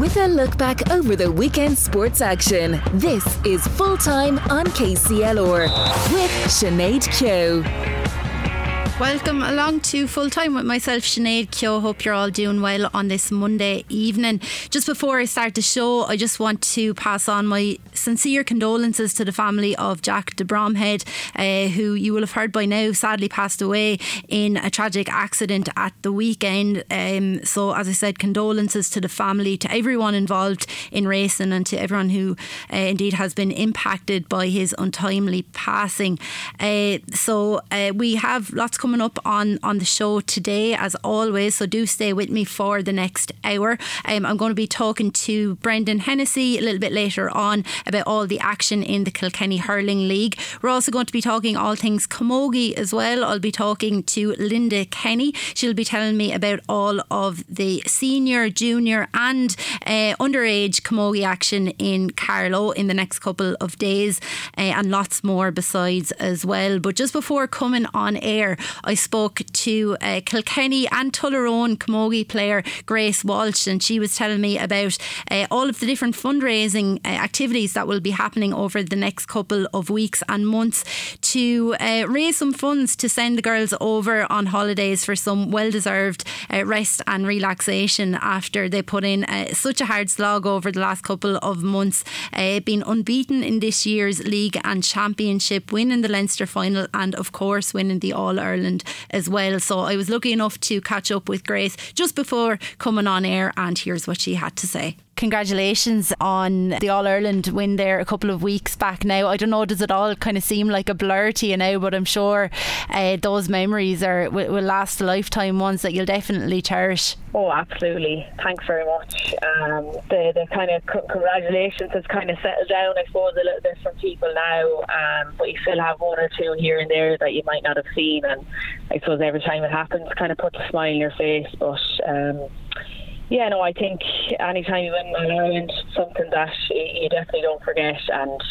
With a look back over the weekend sports action, this is Full Time on KCLR with Sinead Keogh. Welcome along to Full Time with myself, Sinead Keogh. Hope you're all doing well on this Monday evening. Just before I start the show, I just want to pass on my sincere condolences to the family of Jack de Bromhead, uh, who you will have heard by now sadly passed away in a tragic accident at the weekend. Um, so, as I said, condolences to the family, to everyone involved in racing, and to everyone who uh, indeed has been impacted by his untimely passing. Uh, so, uh, we have lots coming coming up on, on the show today, as always. So do stay with me for the next hour. Um, I'm going to be talking to Brendan Hennessy a little bit later on about all the action in the Kilkenny Hurling League. We're also going to be talking all things Camogie as well. I'll be talking to Linda Kenny. She'll be telling me about all of the senior, junior, and uh, underage Camogie action in Carlow in the next couple of days, uh, and lots more besides as well. But just before coming on air, I spoke to uh, Kilkenny and Tullaroan Camogie player Grace Walsh, and she was telling me about uh, all of the different fundraising uh, activities that will be happening over the next couple of weeks and months to uh, raise some funds to send the girls over on holidays for some well deserved rest and relaxation after they put in such a hard slog over the last couple of months, being unbeaten in this year's league and championship, winning the Leinster final, and of course winning the All Ireland Ireland as well. So I was lucky enough to catch up with Grace just before coming on air, and here's what she had to say congratulations on the All Ireland win there a couple of weeks back now. I don't know, does it all kind of seem like a blur to you now? But I'm sure uh, those memories are will, will, last a lifetime, ones that you'll definitely cherish. Oh, absolutely. Thanks very much. Um, the, the kind of congratulations has kind of settled down, I suppose, a little bit from people now, um, but you still have one or two here and there that you might not have seen. And I suppose every time it happens, kind of puts a smile on your face. But um, yeah, no, I think anytime you win an Ireland, something that you definitely don't forget, and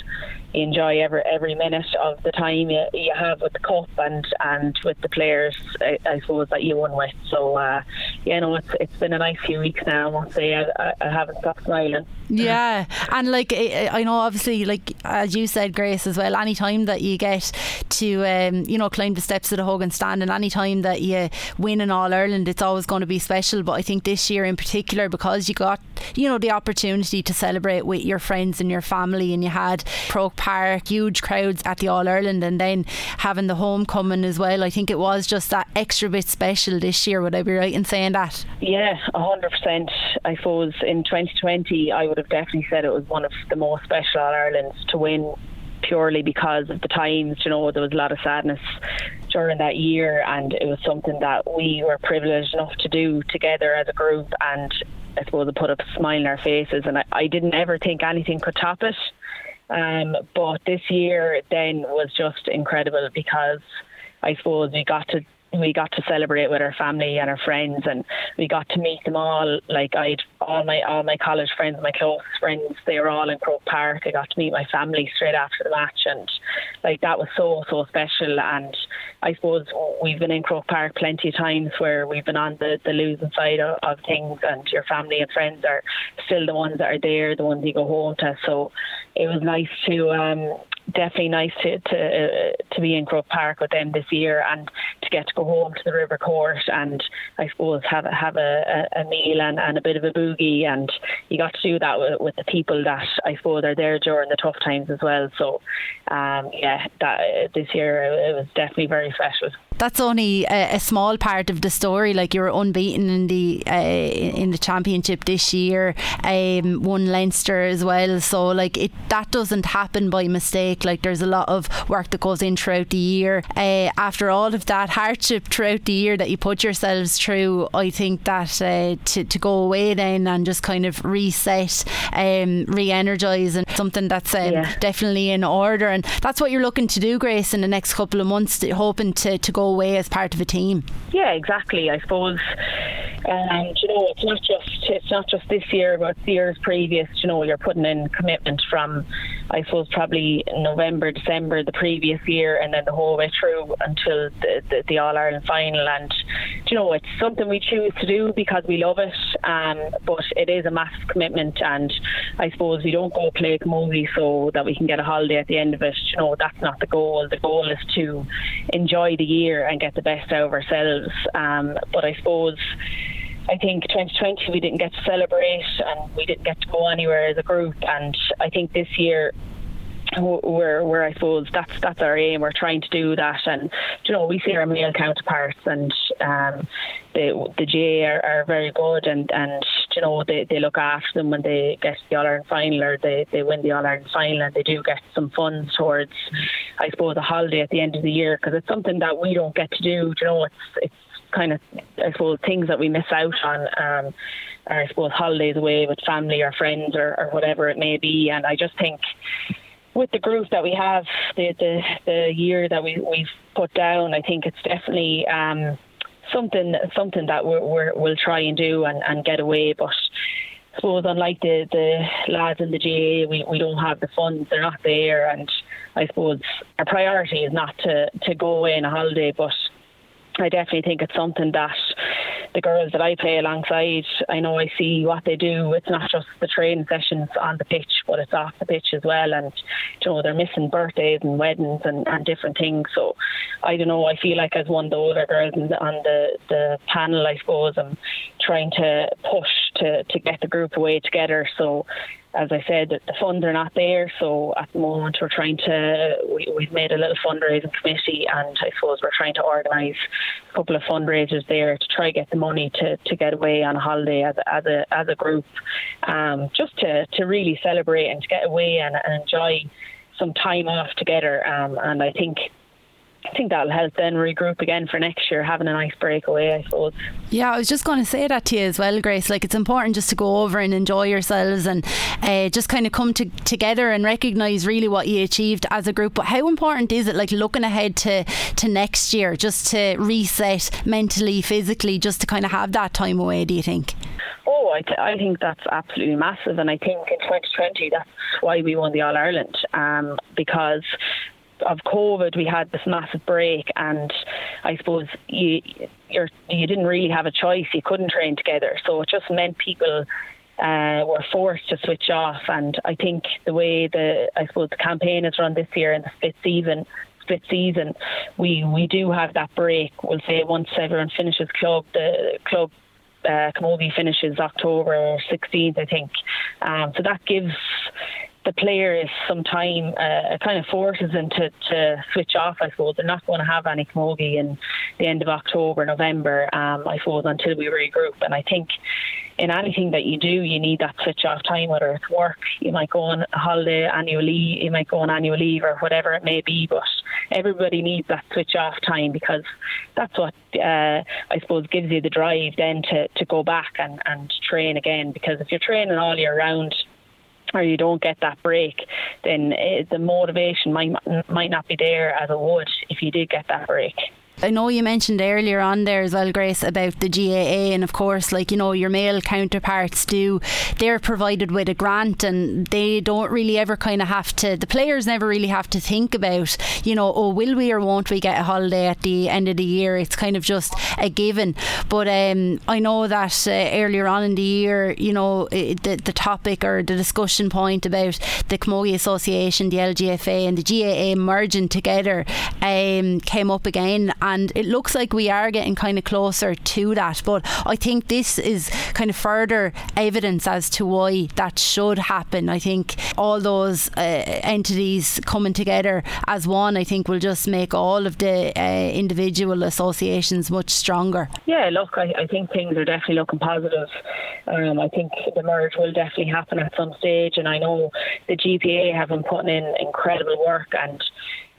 enjoy every every minute of the time you, you have with the cup and and with the players, I, I suppose that you won with. So uh, yeah, no, it's it's been a nice few weeks now. I must say, I, I haven't stopped smiling. Yeah, and like I know, obviously, like as you said, Grace as well. Any time that you get to um, you know climb the steps of the Hogan stand, and any time that you win in All Ireland, it's always going to be special. But I think this year in particular, because you got you know the opportunity to celebrate with your friends and your family, and you had Croke Park, huge crowds at the All Ireland, and then having the homecoming as well. I think it was just that extra bit special this year. Would I be right in saying that? Yeah, hundred percent. I suppose in 2020, I would have definitely said it was one of the most special All Irelands to win purely because of the times. You know, there was a lot of sadness during that year, and it was something that we were privileged enough to do together as a group. And I suppose it put a smile on our faces, and I, I didn't ever think anything could top it. Um, but this year then was just incredible because I suppose we got to we got to celebrate with our family and our friends and we got to meet them all. Like I'd all my all my college friends my close friends they were all in Croke Park. I got to meet my family straight after the match and like that was so so special. And I suppose we've been in Croke Park plenty of times where we've been on the, the losing side of, of things and your family and friends are still the ones that are there the ones you go home to. So it was nice to um definitely nice to to uh, to be in Croke Park with them this year and to get to go home to the River Court and I suppose have a, have a, a meal and, and a bit of a boogie and you got to do that with, with the people that I suppose are there during the tough times as well. So um, yeah, that this year it was definitely very special that's only a, a, small part of the story. Like you were unbeaten in the uh, in the championship this year, um, won Leinster as well. So like it that doesn't happen by mistake. Like there's a lot of work that goes in throughout the year. Uh, after all of that hardship throughout the year that you put yourselves through, I think that uh, to to go away then and just kind of reset, um, re-energize, and something that's um, yeah. definitely in order. And that's what you're looking to do, Grace, in the next couple of months, hoping to to go away as part of a team. Yeah, exactly. I suppose. Um, you know, it's not just it's not just this year, but years previous. You know, you're putting in commitment from I suppose probably November, December the previous year, and then the whole way through until the, the, the All Ireland final. And you know, it's something we choose to do because we love it, um, but it is a massive commitment. And I suppose we don't go play a movie so that we can get a holiday at the end of it. You know, that's not the goal. The goal is to enjoy the year and get the best out of ourselves. Um, but I suppose. I think 2020 we didn't get to celebrate and we didn't get to go anywhere as a group. And I think this year we're I suppose that's that's our aim. We're trying to do that, and you know we see our male counterparts, and um, the the GAA are, are very good, and and you know they, they look after them when they get the All Ireland final or they, they win the All Ireland final, and they do get some funds towards, I suppose, a holiday at the end of the year because it's something that we don't get to do. You know, it's it's kind of I suppose things that we miss out on. Um, or I suppose holidays away with family or friends or, or whatever it may be, and I just think with the group that we have, the the, the year that we we've put down, I think it's definitely um, something something that we're, we're, we'll try and do and, and get away. But I suppose unlike the the lads in the GAA, we, we don't have the funds; they're not there, and I suppose our priority is not to to go away on a holiday, but I definitely think it's something that the girls that I play alongside, I know I see what they do. It's not just the training sessions on the pitch, but it's off the pitch as well. And you know they're missing birthdays and weddings and, and different things. So I don't know. I feel like as one of the older girls on the, on the the panel, I suppose I'm trying to push to to get the group away together. So as I said, the funds are not there. So at the moment, we're trying to, we, have made a little fundraising committee, and I suppose we're trying to organise a couple of fundraisers there to try get the money to, to get away on a holiday as as a, as a group, um, just to, to really celebrate and to get away and, and enjoy some time off together. Um, and I think I think that'll help then regroup again for next year, having a nice break away, I suppose. Yeah, I was just going to say that to you as well, Grace. Like, it's important just to go over and enjoy yourselves and uh, just kind of come to, together and recognise really what you achieved as a group. But how important is it, like, looking ahead to, to next year, just to reset mentally, physically, just to kind of have that time away, do you think? Oh, I, th- I think that's absolutely massive. And I think in 2020, that's why we won the All Ireland um, because of COVID, we had this massive break, and I suppose you you're, you didn't really have a choice. You couldn't train together, so it just meant people uh, were forced to switch off. And I think the way the I suppose the campaign is run this year and the split season split season, we we do have that break. We'll say once everyone finishes club, the club uh, Camogie finishes October 16th, I think. Um, so that gives the players some time uh, kind of forces them to, to switch off. I suppose they're not going to have any camogie in the end of October, November. Um, I suppose until we regroup. And I think in anything that you do, you need that switch off time. Whether it's work, you might go on holiday, annual leave, you might go on annual leave, or whatever it may be. But everybody needs that switch off time because that's what uh, I suppose gives you the drive then to, to go back and, and train again. Because if you're training all year round or you don't get that break, then uh, the motivation might might not be there as it would if you did get that break. I know you mentioned earlier on there as well, Grace, about the GAA, and of course, like you know, your male counterparts do. They're provided with a grant, and they don't really ever kind of have to. The players never really have to think about, you know, oh, will we or won't we get a holiday at the end of the year? It's kind of just a given. But um, I know that uh, earlier on in the year, you know, it, the the topic or the discussion point about the Camogie Association, the LGFA, and the GAA merging together um, came up again it looks like we are getting kind of closer to that. But I think this is kind of further evidence as to why that should happen. I think all those uh, entities coming together as one, I think, will just make all of the uh, individual associations much stronger. Yeah, look, I, I think things are definitely looking positive. Um, I think the merge will definitely happen at some stage, and I know the GPA have been putting in incredible work and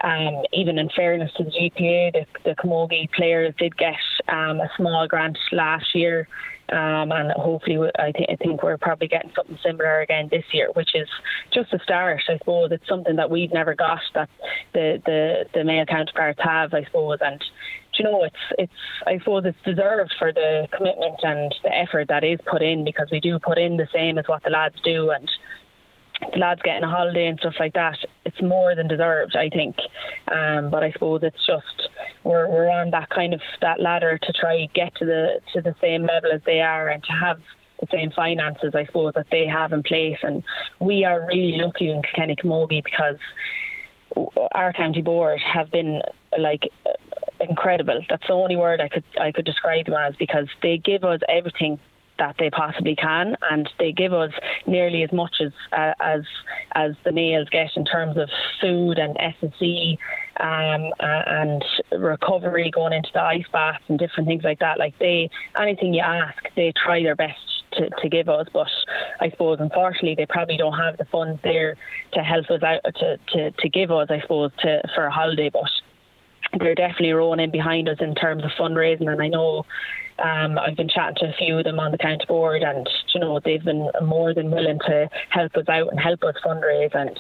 um, even in fairness to the GPA, the, the Camogie players did get um, a small grant last year. Um, and hopefully, I, th- I, think we're probably getting something similar again this year, which is just a start. I suppose it's something that we've never got that the the, the male counterparts have, I suppose, and you know, it's it's I suppose it's deserved for the commitment and the effort that is put in because we do put in the same as what the lads do, and the lads getting a holiday and stuff like that, it's more than deserved, I think. Um, but I suppose it's just we're we're on that kind of that ladder to try get to the to the same level as they are and to have the same finances, I suppose, that they have in place. And we are really lucky in Kenny Camogie because our county board have been like incredible. That's the only word I could I could describe them as because they give us everything that they possibly can, and they give us nearly as much as uh, as as the males get in terms of food and S&C um, and recovery going into the ice baths and different things like that. Like they, anything you ask, they try their best to, to give us. But I suppose, unfortunately, they probably don't have the funds there to help us out to, to, to give us, I suppose, to for a holiday. But they're definitely rolling in behind us in terms of fundraising, and I know um, I've been chatting to a few of them on the county board, and you know they've been more than willing to help us out and help us fundraise. And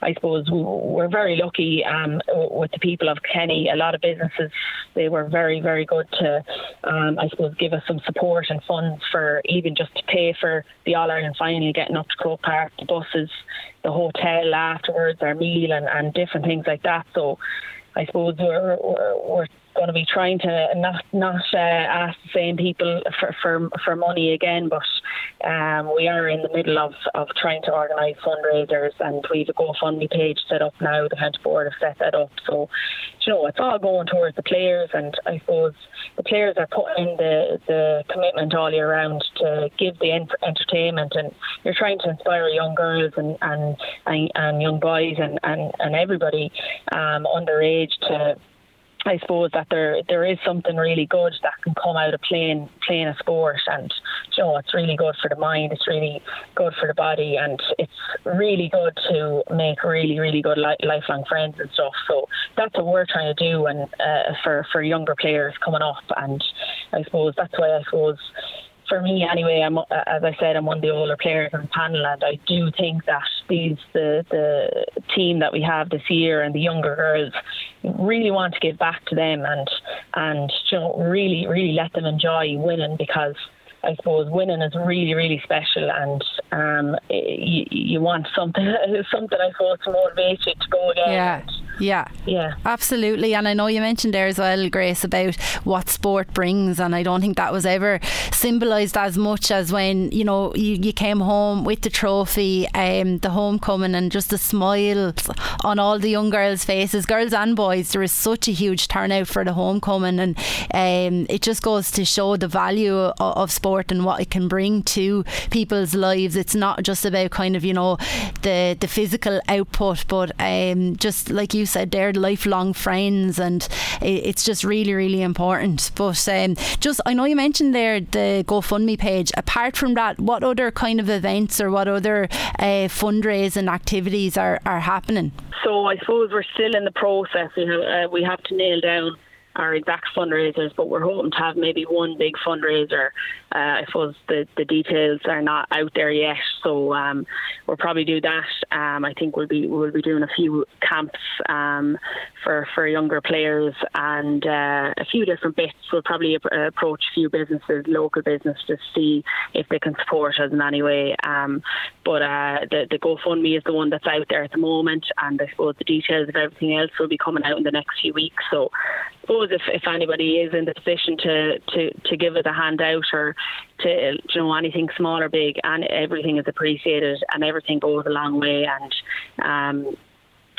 I suppose we're very lucky um, with the people of Kenny. A lot of businesses they were very very good to, um, I suppose, give us some support and funds for even just to pay for the All Ireland finally getting up to Croke Park, the buses, the hotel afterwards, our meal, and, and different things like that. So. I suppose we're, we're, we're going to be trying to not not uh, ask the same people for, for for money again, but um, we are in the middle of, of trying to organise fundraisers, and we've a GoFundMe page set up now. The county board have set that up, so you know it's all going towards the players, and I suppose the players are putting the the commitment all year round to give the entertainment, and you're trying to inspire young girls and and and, and young boys and and and everybody um, underage to I suppose that there there is something really good that can come out of playing playing a sport, and you know it's really good for the mind, it's really good for the body, and it's really good to make really really good li- lifelong friends and stuff. So that's what we're trying to do, and uh, for for younger players coming up, and I suppose that's why I suppose for me anyway, I'm as I said, I'm one of the older players on the panel, and I do think that these the the team that we have this year and the younger girls really want to give back to them and and you know really really let them enjoy winning because I suppose winning is really, really special, and um, you, you want something, something I suppose to motivate you to go again. Yeah. Yeah. Yeah. Absolutely. And I know you mentioned there as well, Grace, about what sport brings. And I don't think that was ever symbolised as much as when, you know, you, you came home with the trophy, um, the homecoming, and just the smiles on all the young girls' faces, girls and boys. There is such a huge turnout for the homecoming. And um, it just goes to show the value of, of sport and what it can bring to people's lives. It's not just about kind of, you know, the, the physical output, but um, just like you said, they're lifelong friends, and it's just really, really important. But um, just, I know you mentioned there the GoFundMe page. Apart from that, what other kind of events or what other uh, fundraising activities are, are happening? So I suppose we're still in the process. We have, uh, we have to nail down our exact fundraisers, but we're hoping to have maybe one big fundraiser. Uh, I suppose the, the details are not out there yet, so um, we'll probably do that. Um, I think we'll be we'll be doing a few camps um, for for younger players and uh, a few different bits. We'll probably approach a few businesses, local businesses, to see if they can support us in any way. Um, but uh, the the GoFundMe is the one that's out there at the moment, and I suppose the details of everything else will be coming out in the next few weeks. So suppose if, if anybody is in the position to, to, to give us a handout or to you know anything small or big, and everything is appreciated and everything goes a long way. And um,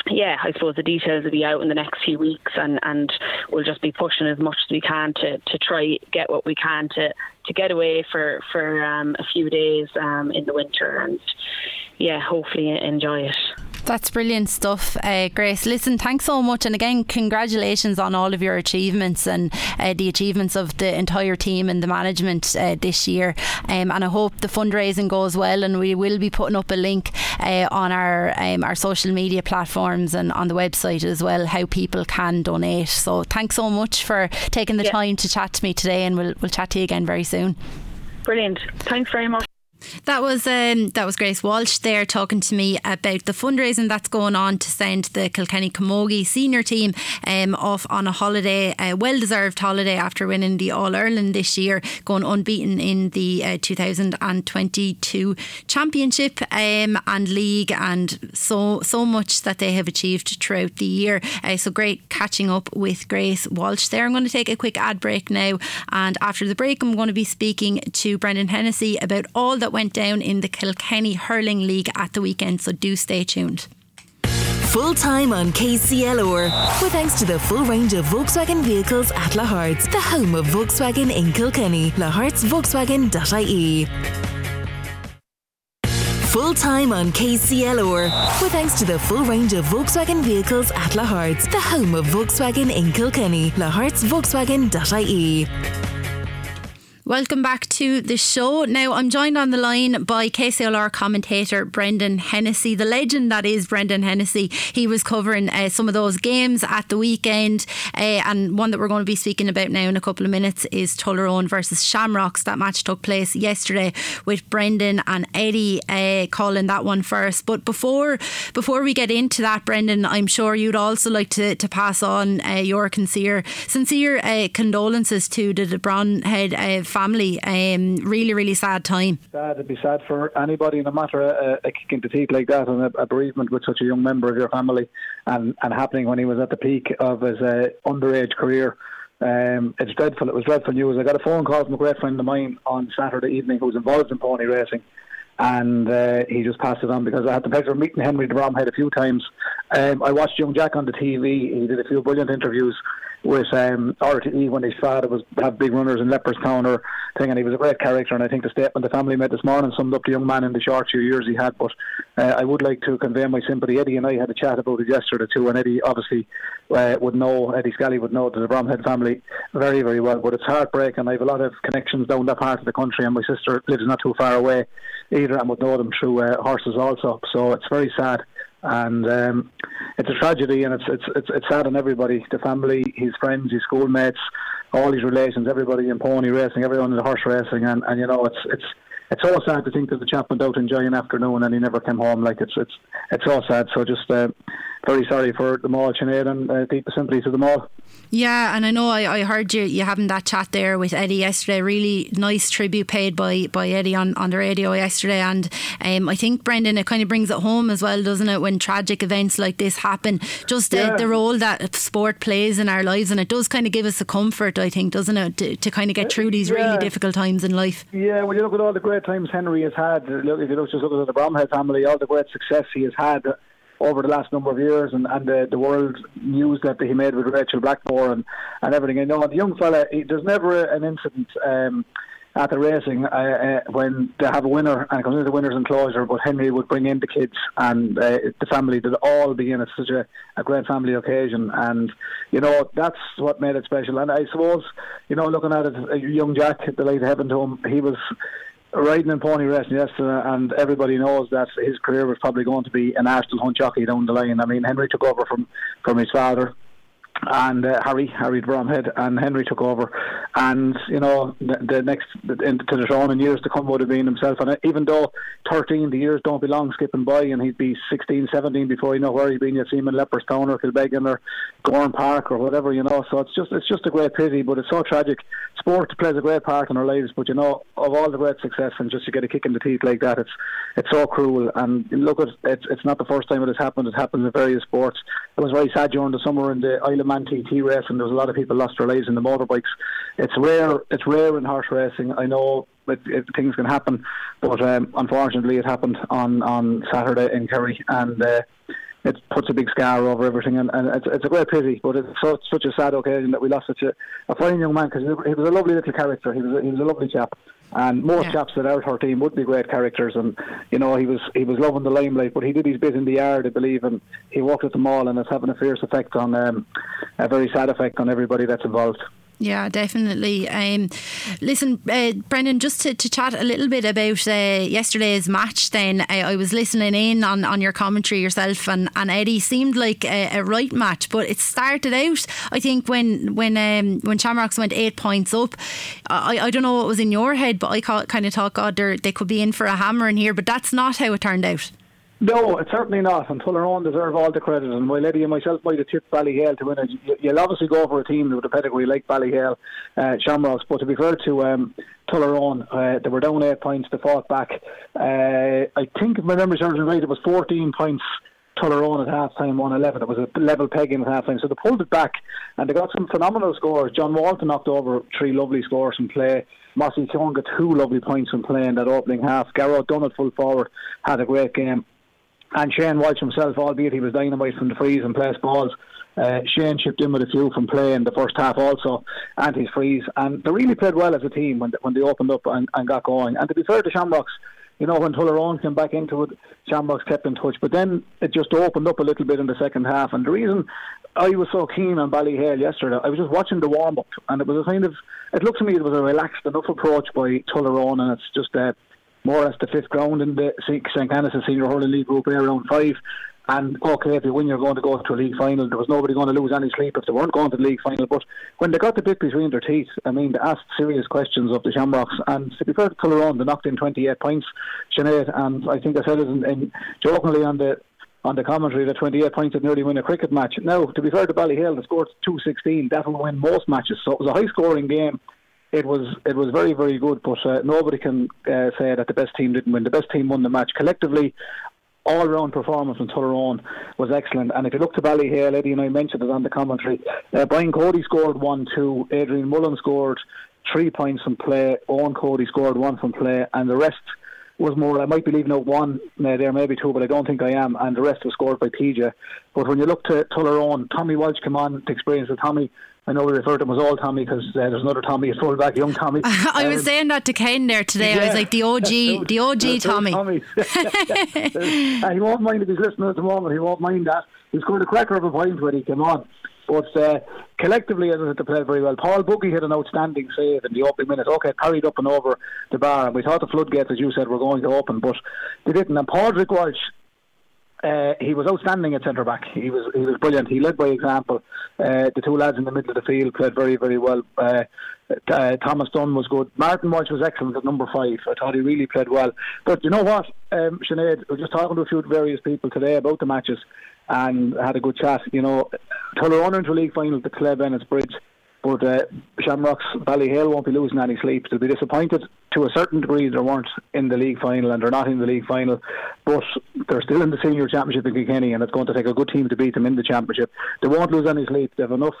yeah, I suppose the details will be out in the next few weeks, and, and we'll just be pushing as much as we can to, to try get what we can to, to get away for for um, a few days um, in the winter, and yeah, hopefully enjoy it. That's brilliant stuff, uh, Grace. Listen, thanks so much, and again, congratulations on all of your achievements and uh, the achievements of the entire team and the management uh, this year. Um, and I hope the fundraising goes well, and we will be putting up a link uh, on our um, our social media platforms and on the website as well how people can donate. So thanks so much for taking the yeah. time to chat to me today, and we'll we'll chat to you again very soon. Brilliant. Thanks very much. That was um, that was Grace Walsh there talking to me about the fundraising that's going on to send the Kilkenny Camogie senior team um, off on a holiday, a well-deserved holiday after winning the All Ireland this year, going unbeaten in the uh, 2022 Championship um, and League, and so so much that they have achieved throughout the year. Uh, so great catching up with Grace Walsh there. I'm going to take a quick ad break now, and after the break, I'm going to be speaking to Brendan Hennessy about all that went down in the Kilkenny Hurling League at the weekend, so do stay tuned. Full time on KCLR. With thanks to the full range of Volkswagen vehicles at Lahart's, the home of Volkswagen in Kilkenny. Lahart'sVolkswagen.ie. Full time on KCLR. With thanks to the full range of Volkswagen vehicles at Lahart's, the home of Volkswagen in Kilkenny. Lahart'sVolkswagen.ie. Welcome back to the show. Now, I'm joined on the line by KCLR commentator Brendan Hennessy, the legend that is Brendan Hennessy. He was covering uh, some of those games at the weekend, uh, and one that we're going to be speaking about now in a couple of minutes is Tullaroan versus Shamrocks. That match took place yesterday with Brendan and Eddie uh, calling that one first. But before before we get into that, Brendan, I'm sure you'd also like to, to pass on uh, your sincere sincere uh, condolences to the De Head uh, family. Um, really, really sad time. Sad. It'd be sad for anybody, no matter a, a kick into teeth like that and a, a, bereavement with such a young member of your family, and, and happening when he was at the peak of his uh, underage career. Um, it's dreadful. It was dreadful news. I got a phone call from a great friend of mine on Saturday evening who was involved in pony racing, and uh, he just passed it on because I had the pleasure of meeting Henry de Bromhead a few times. Um, I watched Young Jack on the TV. He did a few brilliant interviews with um, RTE when his father was have big runners in Leopardstown or thing, and he was a great character. And I think the statement the family made this morning summed up the young man in the short few years he had. But uh, I would like to convey my sympathy. Eddie and I had a chat about it yesterday too, and Eddie obviously uh, would know Eddie Scally would know the Bromhead family very very well. But it's heartbreaking. I have a lot of connections down that part of the country, and my sister lives not too far away either, and would know them through uh, horses also. So it's very sad and um, it's a tragedy, and it's it's it's it's sad on everybody, the family, his friends, his schoolmates, all his relations, everybody in pony racing, everyone in the horse racing, and and you know it's it's it's all sad to think that the chap went out enjoying an afternoon and he never came home. Like it's it's it's all sad. So just uh, very sorry for them all, Sinead, and uh, deep sympathy to them all. Yeah, and I know I, I heard you you having that chat there with Eddie yesterday. Really nice tribute paid by by Eddie on, on the radio yesterday, and um, I think Brendan it kind of brings it home as well, doesn't it? When tragic events like this happen, just yeah. the role that sport plays in our lives, and it does kind of give us a comfort, I think, doesn't it, to, to kind of get through these yeah. really difficult times in life. Yeah, when you look at all the great times Henry has had, look if you look just look at the Bromhead family, all the great success he has had over the last number of years and, and the, the world news that he made with Rachel Blackmore and, and everything. You know the young fella, he, there's never an incident um, at the racing uh, uh, when they have a winner and it comes into the winner's enclosure, but Henry would bring in the kids and uh, the family. They'd all be in. It's such a, a great family occasion, and you know that's what made it special. And I suppose you know looking at it, young Jack, the light heaven to him, he was riding in pony racing yesterday, uh, and everybody knows that his career was probably going to be an National Hunt jockey down the line. I mean, Henry took over from from his father and uh, Harry, Harry Bromhead, and Henry took over. And you know, the, the next into the throne in years to come would have been himself. And even though 13, the years don't belong skipping by, and he'd be 16, 17 before you know where he'd been. You'd see him in Leopardstown or Kilbeggan or Gowran Park or whatever, you know. So it's just it's just a great pity, but it's so tragic. Sport plays a great part in our lives, but you know, of all the great success, and just to get a kick in the teeth like that, it's it's so cruel. And look, at it's it's not the first time it has happened. It happens in various sports. It was very sad during the summer in the Isle of Man TT race, and there was a lot of people lost their lives in the motorbikes. It's rare. It's rare in horse racing. I know it, it, things can happen, but um, unfortunately, it happened on on Saturday in Kerry, and. Uh, it puts a big scar over everything, and, and it's, it's a great pity. But it's so, such a sad occasion that we lost such a, a fine young man because he was a lovely little character. He was a, he was a lovely chap, and most yeah. chaps that out our team would be great characters. And you know, he was he was loving the limelight, but he did his bit in the yard, I believe, and he walked at them all, and it's having a fierce effect on um, a very sad effect on everybody that's involved. Yeah, definitely. Um, listen, uh, Brendan, just to, to, chat a little bit about uh, yesterday's match. Then I, I, was listening in on, on your commentary yourself, and, and Eddie seemed like a, a right match, but it started out. I think when when um, when Shamrocks went eight points up, I, I don't know what was in your head, but I kind of thought, God, they could be in for a hammer in here, but that's not how it turned out. No, it's certainly not. And Tullaroan deserve all the credit. And while Eddie and myself might have tipped Ballyhale to win it, you'll obviously go for a team with a pedigree like Ballyhale, uh, Shamrocks. But to be fair to um, Tullaroan, uh, they were down eight points. They fought back. Uh, I think, if my memory serves me right, it was 14 points Tullaroan at half time, 1 11. It was a level pegging at half time. So they pulled it back and they got some phenomenal scores. John Walton knocked over three lovely scores from play. Mossy Keoghan got two lovely points from play in that opening half. Garrett Dunn full forward had a great game. And Shane Walsh himself, albeit he was dynamite from the frees and place balls, uh, Shane chipped in with a few from play in the first half also, and his frees. And they really played well as a team when, when they opened up and, and got going. And to be fair to Shamrocks, you know, when Tullaroan came back into it, Shamrocks kept in touch. But then it just opened up a little bit in the second half. And the reason I was so keen on Ballyhale yesterday, I was just watching the warm up, and it was a kind of, it looked to me it was a relaxed enough approach by Tullaroan, and it's just uh, more or less the fifth ground in the St. Canice Senior Hurling League Group A, round five. And okay, if you win, you're going to go to a league final. There was nobody going to lose any sleep if they weren't going to the league final. But when they got the bit between their teeth, I mean, they asked serious questions of the Shamrocks. And to be fair to Tullaroan, they knocked in 28 points, Sinead. And I think I said it in, in jokingly on the on the commentary that 28 points would nearly win a cricket match. Now, to be fair to Ballyhale, they scored 216. That will win most matches. So it was a high scoring game it was it was very very good, but uh, nobody can uh, say that the best team didn't win. The best team won the match collectively. All round performance from Tullaroan was excellent. And if you look to Ballyhale, Eddie and I mentioned it on the commentary. Uh, Brian Cody scored one, two. Adrian Mullen scored three points from play. Eoin Cody scored one from play, and the rest was more. I might be leaving out one uh, there, maybe two, but I don't think I am. And the rest was scored by TJ. But when you look to Tullaroan, Tommy Walsh came on to experience with Tommy I know we refer to him as old Tommy because uh, there's another Tommy, a fullback, young Tommy. I was um, saying that to Ken there today. Yeah, I was like the OG, the OG Tommy. Tommy. uh, he won't mind if he's listening at the moment. He won't mind that. He scored a cracker of a point when he came on. But uh, collectively, I said, they played very well. Paul Boogie had an outstanding save in the opening minutes. Okay, carried up and over the bar, and we thought the floodgates, as you said, were going to open, but they didn't. And Padraig Walsh uh, he was outstanding at centre back. He was he was brilliant. He led by example. Uh, the two lads in the middle of the field played very very well. Uh, uh, Thomas Dunn was good. Martin Walsh was excellent at number five. I thought he really played well. But you know what, um, Sinead, we were just talking to a few various people today about the matches and had a good chat. You know, Tullaroan into a league final to Clare Bennett's Bridge. But uh, Shamrocks, Ballyhale won't be losing any sleep. They'll be disappointed to a certain degree they weren't in the league final and they're not in the league final, but they're still in the senior championship in Kilkenny and it's going to take a good team to beat them in the championship. They won't lose any sleep. They have enough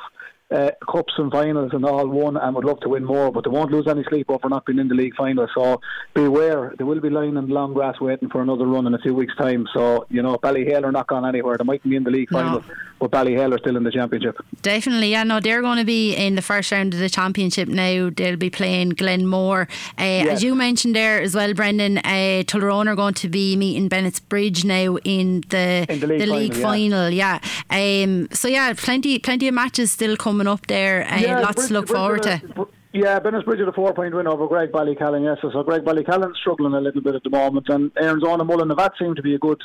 uh, cups and finals and all won and would love to win more, but they won't lose any sleep over not being in the league final. So beware, they will be lying in the long grass waiting for another run in a few weeks' time. So, you know, Ballyhale are not gone anywhere. They might be in the league no. final, but Ballyhale are still in the championship. Definitely, yeah, no, they're going to be in the first round of the championship now. They'll be playing Glenmore. Uh, yes. As you mentioned there as well, Brendan, uh, Tullaroan are going to be meeting Bennett's Bridge now in the, in the league, the league final. final yeah. yeah. Um, so, yeah, plenty, plenty of matches still coming up there. Uh, yeah, lots to look forward to. Yeah, Bennett's Bridge a four point win over Graigue-Ballycallan, yes. So Graigue-Ballycallan's struggling a little bit at the moment, and Erin's Own and Mullinavat seemed to be a good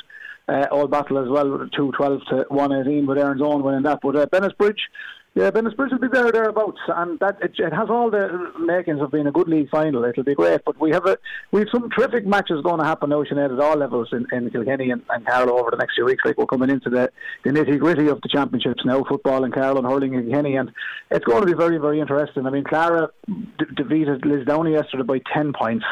uh, all battle as well, 2 12 to 1 18, with Erin's Own winning that. But uh, Bennett's Bridge yeah, Bennett's Bridge will be there thereabouts, and that it, it, has all the makings of being a good league final. It'll be great, but we have a we have some terrific matches going to happen now, Sinead, at all levels in, in Kilkenny and, and Carlow over the next few weeks. Like we're coming into the, the nitty gritty of the championships now, football and Carlow and hurling in Kilkenny, and it's going to be very very interesting. I mean, Clara d- defeated Lisdowney yesterday by ten points,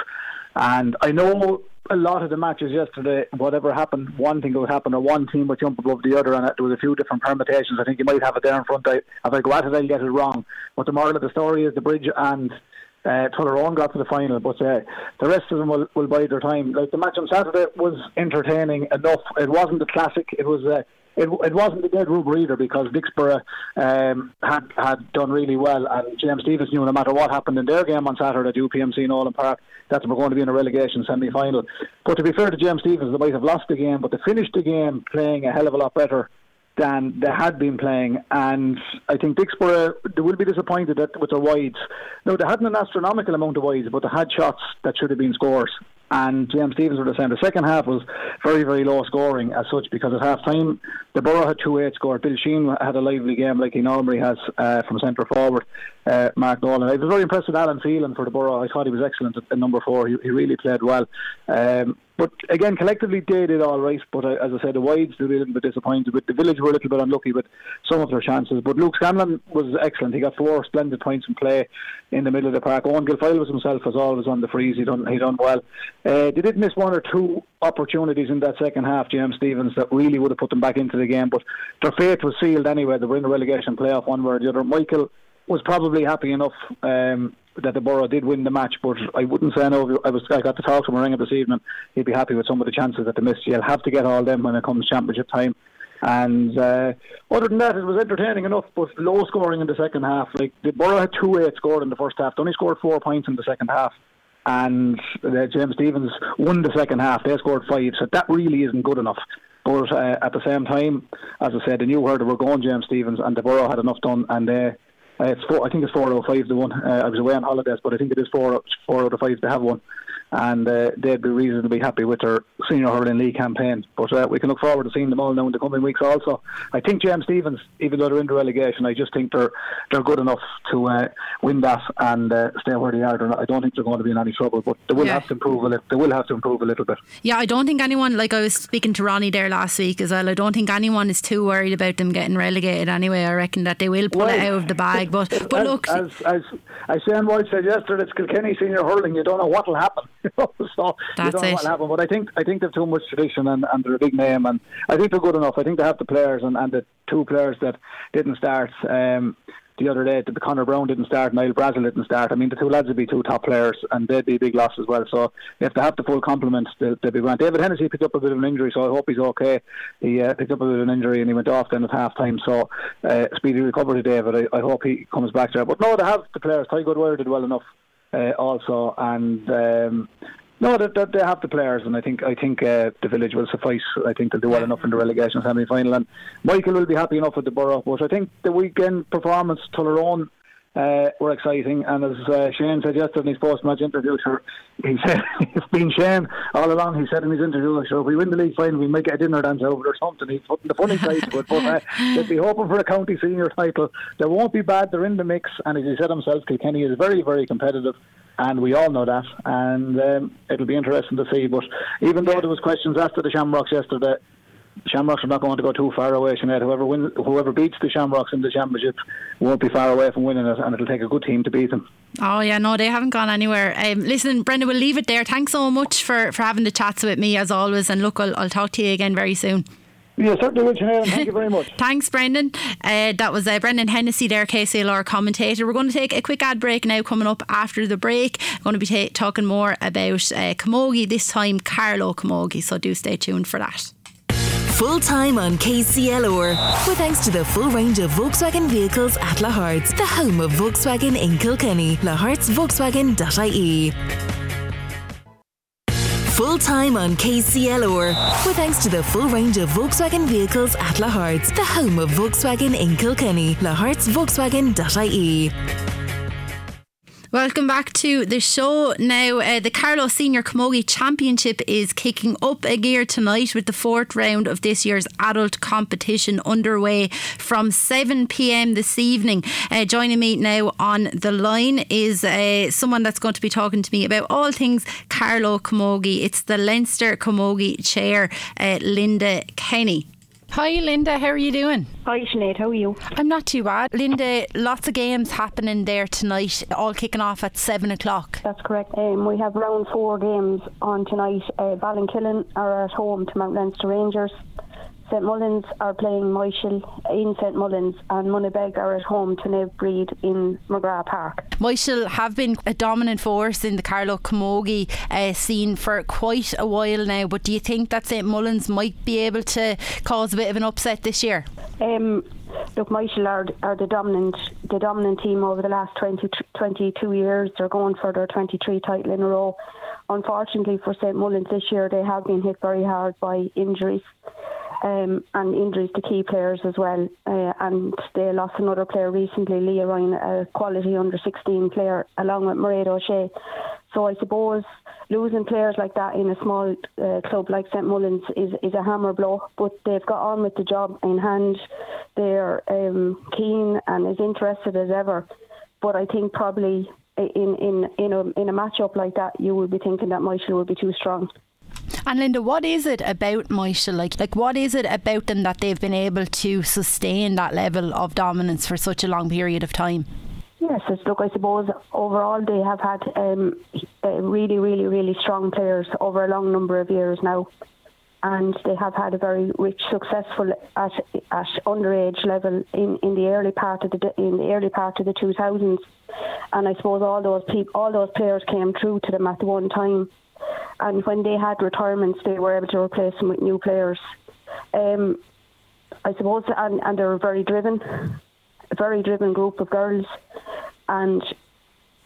and I know a lot of the matches yesterday, whatever happened, one thing would happen, or one team would jump above the other, and there was a few different permutations. I think you might have it there in front. I, if I go at it, I'll get it wrong. But the moral of the story is the bridge and uh, Tullaroan got to the final, but uh, the rest of them will, will bide their time. Like the match on Saturday was entertaining enough. It wasn't a classic. It was. Uh, it, it wasn't a dead rubber either because Dicksboro um, had had done really well, and James Stephens knew no matter what happened in their game on Saturday at UPMC in Nowlan Park that we're going to be in a relegation semi final. But to be fair to James Stephens, they might have lost the game, but they finished the game playing a hell of a lot better than they had been playing. And I think Dicksboro, they will be disappointed that, with their wides. No, they hadn't an astronomical amount of wides, but they had shots that should have been scores and James Stephens were the same. The second half was very, very low scoring as such because at half time the Borough had two eight scored. Bill Sheen had a lively game like he normally has uh, from centre forward. Uh, Mark Nolan. I was very impressed with Alan Phelan for the Borough. I thought he was excellent at, at number four. He, he really played well. Um, but again, collectively they did all right. But uh, as I said, the wides were a little bit disappointed. But the village were a little bit unlucky with some of their chances. But Luke Scanlon was excellent. He got four splendid points in play in the middle of the park. Eoin Guilfoyle was himself as always on the frees. He done he done well. Uh, they did miss one or two opportunities in that second half, James Stephens, that really would have put them back into the game. But their fate was sealed anyway. They were in the relegation playoff one way or the other. Michael was probably happy enough. Um, that the Borough did win the match, but I wouldn't say no. I was I got to talk to ring this evening. He'd be happy with some of the chances that they missed. You'll have to get all them when it comes championship time. And uh, other than that, it was entertaining enough, but low scoring in the second half. Like the Borough had two eight scored in the first half. They only scored four points in the second half. And uh, James Stephens won the second half. They scored five, so that really isn't good enough. But uh, at the same time, as I said, they knew where they were going, James Stephens, and the Borough had enough done, and they uh, it's four, I think it's four out of five to one. Uh, I was away on holidays, but I think it is four four out of five to have one and uh, they'd be reasonably happy with their senior hurling league campaign. But uh, we can look forward to seeing them all now in the coming weeks. Also, I think James Stephens, even though they're in the relegation, I just think they're they're good enough to uh, win that and uh, stay where they are. Not, I don't think they're going to be in any trouble, but they will yeah. have to improve a little. They will have to improve a little bit. Yeah, I don't think anyone. Like I was speaking to Ronnie there last week as well. I don't think anyone is too worried about them getting relegated. Anyway, I reckon that they will pull well, it out of the bag. But but as, look, as as as Shane White said yesterday, it's Kilkenny senior hurling. You don't know what will happen. so that's you don't know what. But I think I think they've too much tradition and, and they're a big name, and I think they're good enough. I think they have the players and, and the two players that didn't start. Um, the other day, the Connor Brown didn't start, Niall Brassil didn't start. I mean, the two lads would be two top players, and they'd be a big loss as well. So if they have the full complement, they'll, they'll be grand. David Hennessy picked up a bit of an injury, so I hope he's okay. He uh, picked up a bit of an injury and he went off then at half time. So uh, speedy recovery to David. I, I hope he comes back there. But no, they have the players. Ty Goodwire did well enough uh, also, and um, no, that, that they have the players, and I think I think uh, the village will suffice. I think they'll do well enough in the relegation semi final, and Michael will be happy enough with the borough. But I think the weekend performance Tullaroan uh, were exciting. And as uh, Shane said yesterday in his post-match interview, sure, he said it's been Shane all along. He said in his interview, sure, if we win the league final, we might get a dinner dance over or something. He's putting the funny side to it, but uh, they'll be hoping for a county senior title. They won't be bad. They're in the mix, and as he said himself, Kilkenny is very, very competitive and we all know that. And um, it'll be interesting to see. But even though there was questions after the Shamrocks yesterday, Shamrocks are not going to go too far away. Sinead. Whoever wins, whoever beats the Shamrocks in the championship won't be far away from winning it, and it'll take a good team to beat them. Oh yeah, no, they haven't gone anywhere. Um, listen, Brenda, we'll leave it there. Thanks so much for, for having the chats with me as always, and look, I'll, I'll talk to you again very soon. Yeah, certainly will, Sinead. Thank you very much. Thanks, Brendan. Uh, that was uh, Brendan Hennessy there, KCLR commentator. We're going to take a quick ad break now, coming up after the break. I'm going to be ta- talking more about uh, Camogie, this time Carlow Camogie, so do stay tuned for that. Full time on KCLR. With thanks to the full range of Volkswagen vehicles at Lahart's, the home of Volkswagen in Kilkenny. Lahart'sVolkswagen.ie full time on KCLR. With thanks to the full range of Volkswagen vehicles at Lahart's, the home of Volkswagen in Kilkenny. Lahart'sVolkswagen.ie. Welcome back to the show. Now, uh, the Carlow Senior Camogie Championship is kicking up a gear tonight with the fourth round of this year's adult competition underway from 7 pm this evening. Uh, joining me now on the line is uh, someone that's going to be talking to me about all things Carlow Camogie. It's the Leinster Camogie Chair, uh, Linda Kenny. Hi, Linda. How are you doing? Hi, Sinead. How are you? I'm not too bad. Linda, lots of games happening there tonight, all kicking off at 7 o'clock. That's correct. Um, we have round four games on tonight. Uh, Ballinkillen are at home to Mount Leinster Rangers. St Mullins are playing Myshall in St Mullins and Muinebheag are at home to Naomh Bríd in McGrath Park. Myshall have been a dominant force in the Carlow Camogie uh, scene for quite a while now, but do you think that St Mullins might be able to cause a bit of an upset this year? Um, look, Myshall are, are the dominant the dominant team over the last 20, 22 years. They're going for their 23 title in a row. Unfortunately for St Mullins this year, they have been hit very hard by injuries. Um, and injuries to key players as well. Uh, and they lost another player recently, Leah Ryan, a quality under 16 player, along with Mairead O'Shea. So I suppose losing players like that in a small uh, club like St Mullins is, is a hammer blow, but they've got on with the job in hand. They're um, keen and as interested as ever. But I think probably in in in a in a matchup like that, you would be thinking that Myshall would be too strong. And Linda, what is it about Myshall? Like, like what is it about them that they've been able to sustain that level of dominance for such a long period of time? Yes, look, I suppose overall they have had um, really, really, really strong players over a long number of years now, and they have had a very rich, successful at at underage level in, in the early part of the in the early part of the two thousands, and I suppose all those people, all those players came through to them at one time, and when they had retirements, they were able to replace them with new players. Um, I suppose, and, and they're very driven a very driven group of girls, and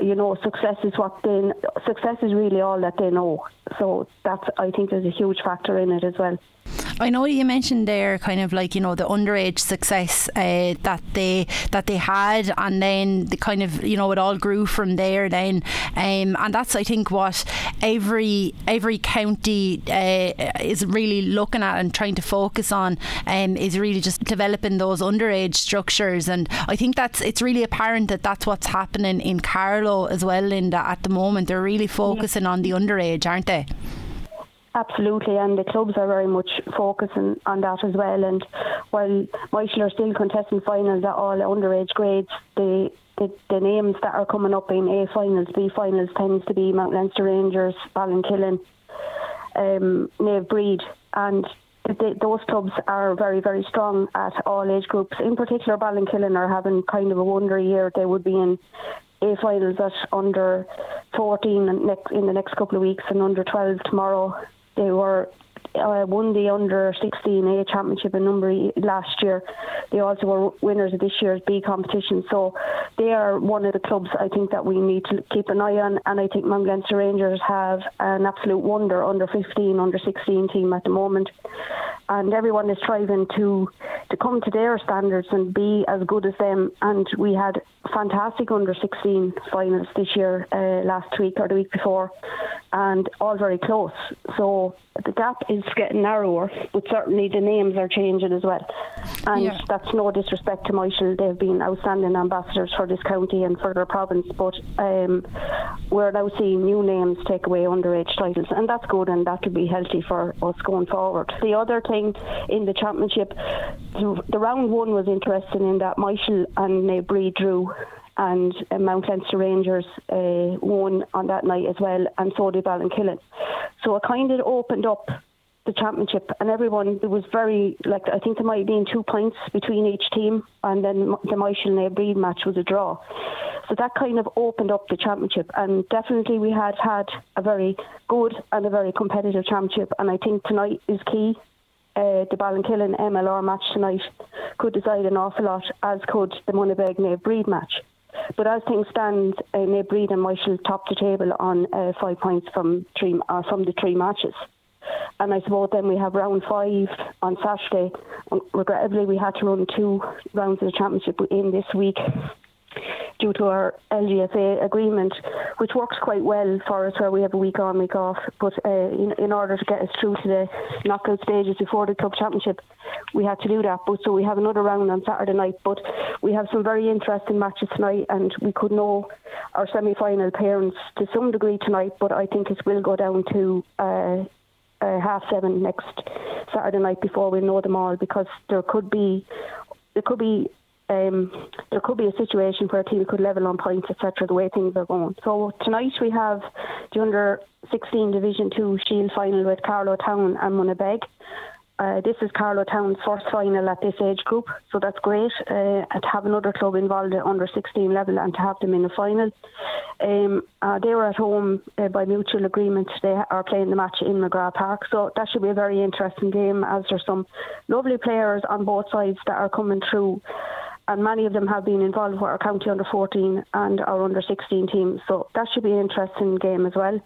you know, success is what they success is really all that they know. So that's I think there's a huge factor in it as well. I know you mentioned there kind of like you know the underage success uh, that they that they had, and then the kind of you know it all grew from there. Then, um, and that's I think what every every county uh, is really looking at and trying to focus on um, is really just developing those underage structures. And I think that's it's really apparent that that's what's happening in Carlow as well. Linda, at the moment, they're really focusing yeah. on the underage, aren't they? Absolutely, and the clubs are very much focusing on that as well. And while Myshall are still contesting finals at all underage grades, the, the, the names that are coming up in A finals, B finals tends to be Mount Leinster Rangers, Ballinkillen, um, Naomh Bríd, and those clubs are very, very strong at all age groups. In particular, Ballinkillen are having kind of a wonder year. They would be in A finals at under 14 in the next couple of weeks and under 12 tomorrow. They were uh, won the under 16 A championship in number last year. They also were winners of this year's B competition. So they are one of the clubs I think that we need to keep an eye on. And I think Mount Leinster Rangers have an absolute wonder under 15, under 16 team at the moment. And everyone is striving to to come to their standards and be as good as them. And we had fantastic under 16 finals this year, uh, last week or the week before, and all very close. So the gap is getting narrower, but certainly the names are changing as well. And yeah. that's no disrespect to Myshall; they've been outstanding ambassadors for this county and for their province. But um, we're now seeing new names take away underage titles, and that's good, and that will be healthy for us going forward. The other thing in the championship, the round one was interesting in that Myshall and Naomh drew and uh, Mount Leinster Rangers uh, won on that night as well, and so did Ballinkillen. So it kind of opened up the championship, and everyone it was very like I think there might have been two points between each team, and then the Myshall Bríd match was a draw. So that kind of opened up the championship, and definitely we had had a very good and a very competitive championship, and I think tonight is key. Uh, the Ballinkillen MLR match tonight could decide an awful lot, as could the Monaghan Naomh Bríd match. But as things stand, uh, Bríd and Myshall top the table on uh, five points from three uh, from the three matches. And I suppose then we have round five on Saturday. Regrettably, we had to run two rounds of the championship in this week due to our LGFA agreement, which works quite well for us, where we have a week on, week off. But uh, in, in order to get us through to the knockout stages before the club championship, we had to do that. But so we have another round on Saturday night. But we have some very interesting matches tonight, and we could know our semi-final parents to some degree tonight. But I think it will go down to. Uh, uh, half seven next Saturday night before we know them all because there could be there could be um, there could be a situation where a team could level on points, etc. The way things are going. So tonight we have the under 16 Division Two Shield final with Carlow Town and Monaghan. Uh, this is Carlow Town's first final at this age group, so that's great. Uh, to have another club involved at under 16 level and to have them in the final. Um, uh, they were at home uh, by mutual agreement. They are playing the match in McGrath Park, so that should be a very interesting game as there's some lovely players on both sides that are coming through and many of them have been involved with our county under 14 and our under 16 teams. So that should be an interesting game as well.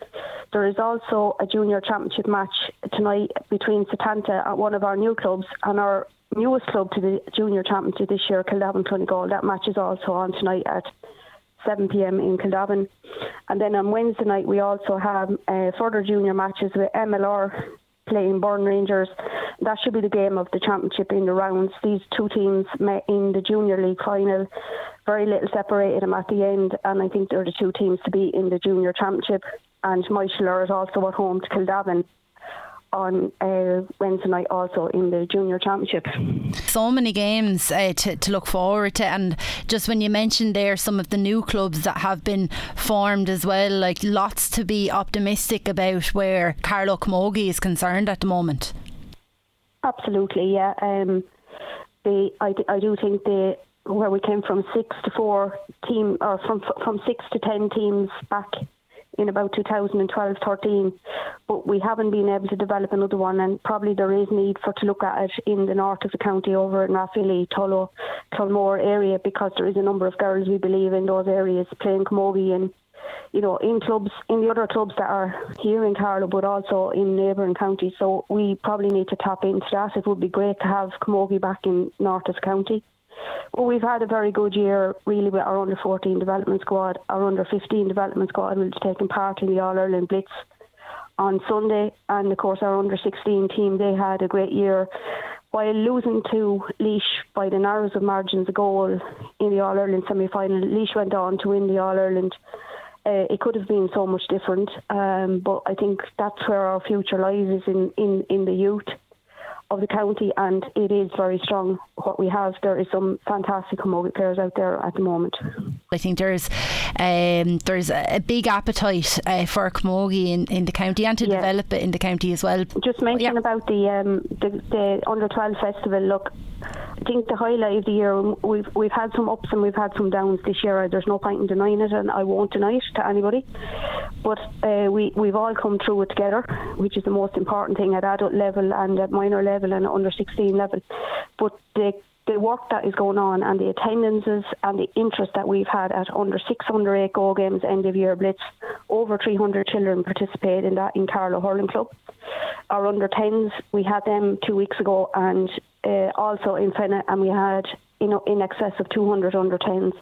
There is also a junior championship match tonight between Setanta at one of our new clubs and our newest club to the junior championship this year, Kildavin Clonegall. That match is also on tonight at 7 pm in Kildavin. And then on Wednesday night, we also have uh, further junior matches with MLR playing Burn Rangers. That should be the game of the championship in the rounds. These two teams met in the Junior League final. Very little separated them at the end, and I think they're the two teams to beat in the Junior Championship. And Myshall is also at home to Kildavin on uh, Wednesday night also in the junior championship. So many games uh, to, to look forward to, and just when you mentioned there some of the new clubs that have been formed as well, like lots to be optimistic about where Carlow Camogie is concerned at the moment. Absolutely, yeah. Um, the I, I do think the where we came from six to four team or from from six to ten teams back in about 2012 13 but we haven't been able to develop another one and probably there is need for to look at it in the north of the county over in Rathvilly, Tullow, Tullamore area because there is a number of girls we believe in those areas playing camogie and you know, in clubs, in the other clubs that are here in Carlow, but also in neighbouring counties. So we probably need to tap into that. It would be great to have Camogie back in North of County. Well, we've had a very good year, really, with our under 14 development squad. Our under 15 development squad will be taking part in the All Ireland Blitz on Sunday, and of course, our under 16 team they had a great year. While losing to Laois by the narrowest of margins a goal in the All Ireland semi final, Laois went on to win the All Ireland. Uh, it could have been so much different, um, but I think that's where our future lies is in, in, in the youth of the county, and it is very strong. What we have, there is some fantastic camogie players out there at the moment. I think there's um, there's a big appetite uh, for camogie in, in the county and to yeah. develop it in the county as well. Just mention yeah. about the, um, the the under 12 festival. Look, think the highlight of the year we've we've had some ups and we've had some downs this year. There's no point in denying it, and I won't deny it to anybody. But uh, we we've all come through it together, which is the most important thing at adult level and at minor level and under 16 level. But the the work that is going on and the attendances and the interest that we've had at under six, under eight go games, end of year blitz, over 300 children participate in that in Carlow Hurling Club. Our under 10s, we had them two weeks ago and uh, also in Fenagh, and we had you know in excess of 200 under 10s.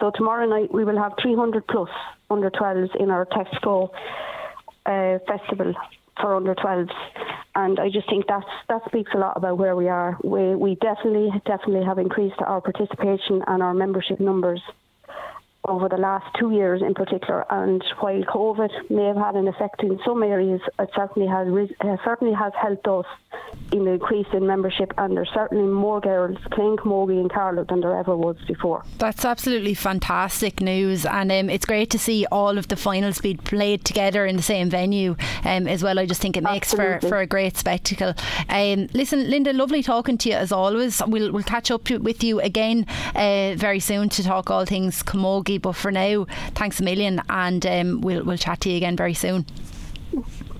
So tomorrow night we will have 300 plus under 12s in our Textco uh, festival for under 12s and I just think that's that speaks a lot about where we are. We we definitely definitely have increased our participation and our membership numbers over the last two years in particular. And while COVID may have had an effect in some areas, it certainly has uh, certainly has helped us in the increase in membership. And there's certainly more girls playing camogie in Carlow than there ever was before. That's absolutely fantastic news, and um, it's great to see all of the finals being played together in the same venue um, as well. I just think it makes for, for a great spectacle. Um, listen, Linda, lovely talking to you as always. We'll we'll catch up with you again uh, very soon to talk all things camogie but for now, thanks a million, and um, we'll we'll chat to you again very soon.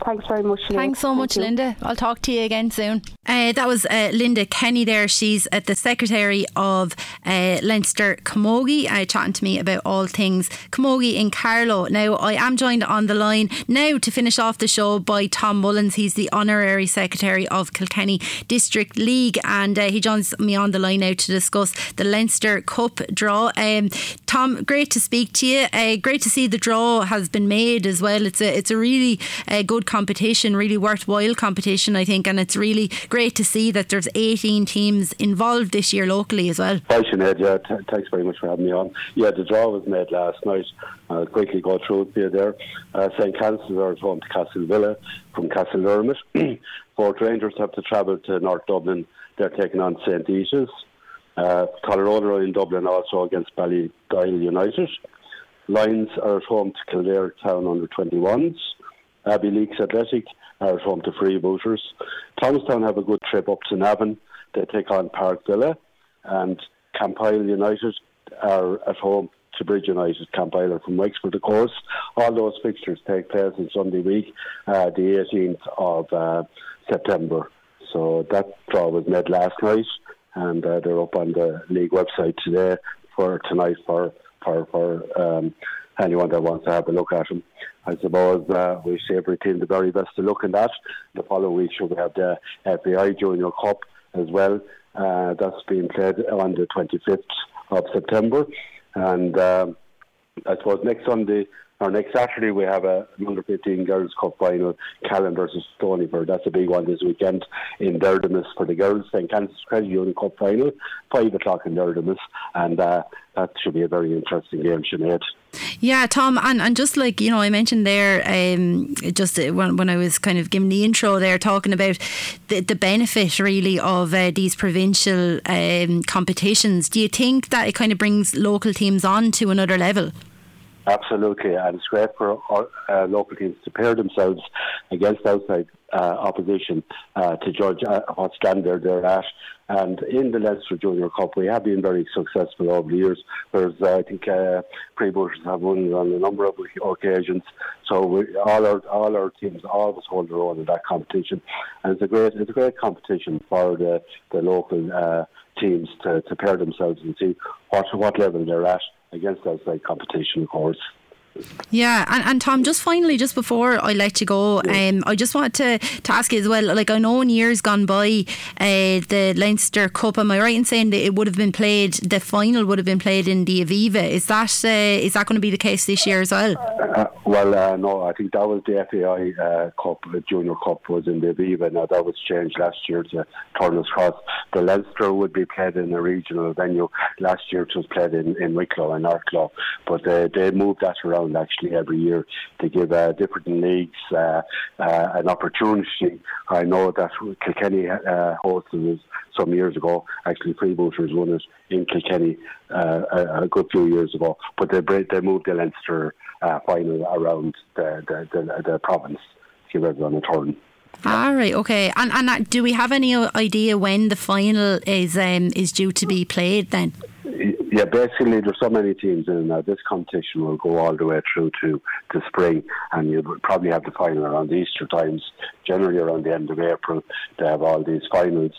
Thanks very much. Linda. Thanks so Thank much, you. Linda. I'll talk to you again soon. Uh, that was uh, Linda Kenny there. She's at the Secretary of uh, Leinster Camogie, uh, chatting to me about all things Camogie in Carlow. Now, I am joined on the line now to finish off the show by Tom Mullins. He's the Honorary Secretary of Kilkenny District League, and uh, he joins me on the line now to discuss the Leinster Cup draw. Um, Tom, great to speak to you. Uh, great to see the draw has been made as well. It's a it's a really uh, good competition, really worthwhile competition, I think, and it's really great to see that there's 18 teams involved this year locally as well. Hi Sinead, yeah, t- thanks very much for having me on. Yeah, the draw was made last night. I'll quickly go through it here there. Uh, St. Canice's is home to Castle Villa from Castledermot. Fort Rangers have to travel to North Dublin. They're taking on St. Esa's. Uh, Colorado in Dublin also against Ballygyle United. Lions are at home to Kildare Town under 21s. Abbeyleix Athletic are at home to Freebooters. Thomastown have a good trip up to Navan. They take on Park Villa. And Campile United are at home to Bridge United, Campiler from Wexford, of course. All those fixtures take place on Sunday week, uh, the 18th of uh, September. So that draw was made last night. and uh, they're up on the league website today for tonight for for for um, anyone that wants to have a look at them. I suppose uh, we wish every team the very best to look in that. The following week, we have the FAI Junior Cup as well. Uh, that's being played on the 25th of September. And um, I suppose next Sunday or next Saturday we have a under 15 girls cup final, Callan versus Stonyford. That's a big one this weekend in Derdimus for the girls. St. Canice's Credit Union Cup final, five o'clock in Derdimus, and uh, that should be a very interesting game, Sinead. Yeah, Tom, and, and just like you know, I mentioned there, um, just when, when I was kind of giving the intro there, talking about the, the benefit really of uh, these provincial um, competitions. Do you think that it kind of brings local teams on to another level? Absolutely, and it's great for uh, local teams to pair themselves against outside uh, opposition uh, to judge uh, what standard they're at. And in the Leinster Junior Cup, we have been very successful over the years. Whereas I think uh, Freebooters have won on a number of occasions. So we, all our all our teams always hold their own in that competition, and it's a great it's a great competition for the the local uh, teams to, to pair themselves and see what what level they're at against outside competition, of course. Yeah, and, and Tom, just finally, just before I let you go, um, I just want to, to ask you as well. Like I know in years gone by, uh, the Leinster Cup. Am I right in saying that it would have been played? The final would have been played in the Aviva. Is that uh, is that going to be the case this year as well? Uh, well, uh, no, I think that was the FAI uh, Cup, the Junior Cup was in the Aviva. Now that was changed last year to Turner's Cross. The Leinster would be played in a regional venue. Last year it was played in in Wicklow and Arklow, but uh, they moved that around around actually every year to give uh, different leagues uh, uh, an opportunity. I know that Kilkenny uh, hosted it some years ago. Actually, Freebooters won it in Kilkenny uh, a, a, good few years ago, but they they moved the Leinster uh, final around the the, the, the province to give everyone a turn. All right, okay. And and do we have any idea when the final is um, is due to be played then? Yeah, basically there's so many teams in that this competition will go all the way through to, the spring and you'll probably have the final around the Easter times, generally around the end of April to have all these finals.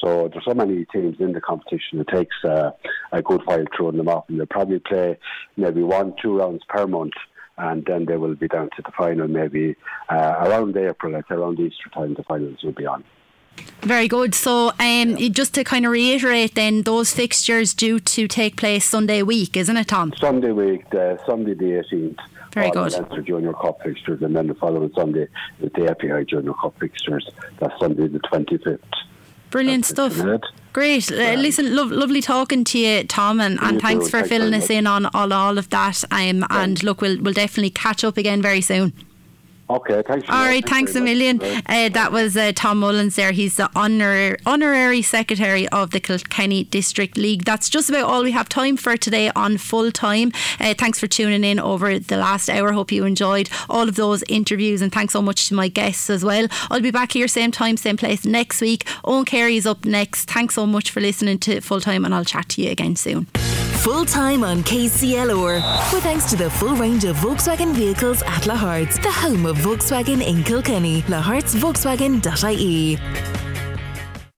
So there's so many teams in the competition. It takes uh, a good while throwing them off, and they'll probably play maybe one, two rounds per month, and then they will be down to the final maybe uh, around April. It's around Easter time the finals will be on. Very good. So, um, just to kind of reiterate, then those fixtures due to take place Sunday week, isn't it, Tom? Sunday week, the Sunday the 18th. Very good. The Junior Cup fixtures, and then the following Sunday is the FAI Junior Cup fixtures. That's Sunday the 25th. Brilliant That's stuff. Great. Uh, listen, lo- lovely talking to you, Tom, and, and thanks for thanks filling us in on all, all of that. Um, and look, we'll, we'll definitely catch up again very soon. Okay, thanks. All right, thanks, thanks a million. Uh, that was uh, Tom Mullins there. He's the honorary, honorary secretary of the Kilkenny District League. That's just about all we have time for today on full time. Uh, thanks for tuning in over the last hour. Hope you enjoyed all of those interviews, and thanks so much to my guests as well. I'll be back here same time, same place next week. Owen Carey is up next. Thanks so much for listening to Full Time, and I'll chat to you again soon. Full time on KCLR, with thanks to the full range of Volkswagen vehicles at Lahart's, the home of Volkswagen in Kilkenny. Lahart's Volkswagen.ie.